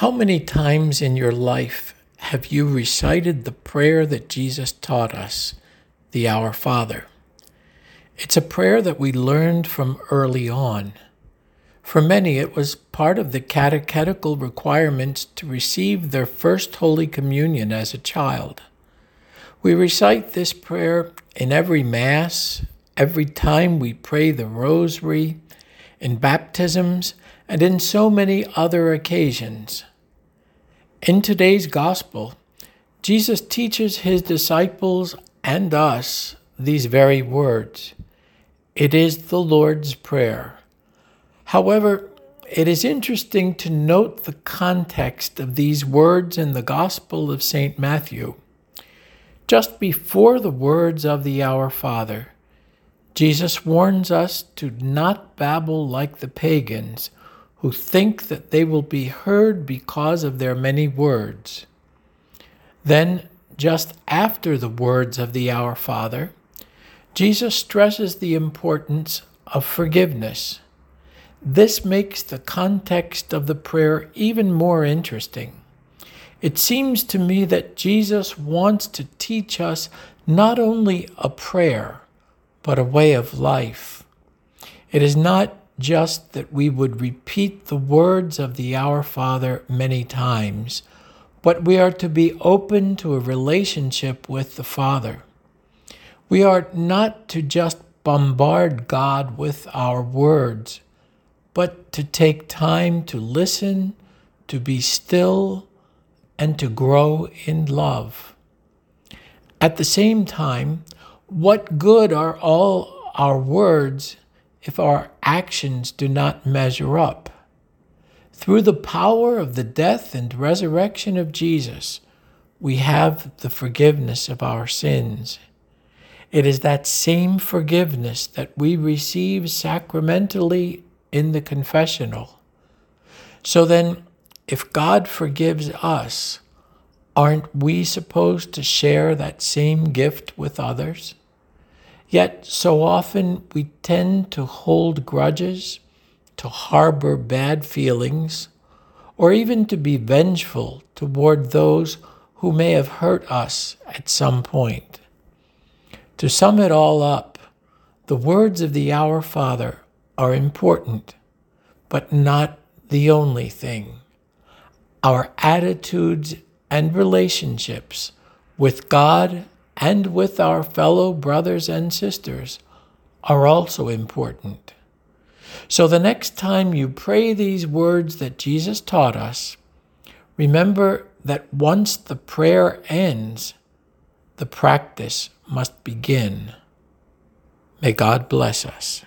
How many times in your life have you recited the prayer that Jesus taught us, the Our Father? It's a prayer that we learned from early on. For many, it was part of the catechetical requirements to receive their first Holy Communion as a child. We recite this prayer in every Mass, every time we pray the Rosary, in baptisms, and in so many other occasions. In today's Gospel, Jesus teaches his disciples and us these very words. It is the Lord's Prayer. However, it is interesting to note the context of these words in the Gospel of St. Matthew. Just before the words of the Our Father, Jesus warns us to not babble like the pagans who think that they will be heard because of their many words. Then, just after the words of the Our Father, Jesus stresses the importance of forgiveness. This makes the context of the prayer even more interesting. It seems to me that Jesus wants to teach us not only a prayer, but a way of life. It is not just that we would repeat the words of the Our Father many times, but we are to be open to a relationship with the Father. We are not to just bombard God with our words, but to take time to listen, to be still, and to grow in love. At the same time, what good are all our words if our actions do not measure up. Through the power of the death and resurrection of Jesus, we have the forgiveness of our sins. It is that same forgiveness that we receive sacramentally in the confessional. So then, if God forgives us, aren't we supposed to share that same gift with others? Yet, so often we tend to hold grudges, to harbor bad feelings, or even to be vengeful toward those who may have hurt us at some point. To sum it all up, the words of the Our Father are important, but not the only thing. Our attitudes and relationships with God and with our fellow brothers and sisters are also important. So the next time you pray these words that Jesus taught us, remember that once the prayer ends, the practice must begin. May God bless us.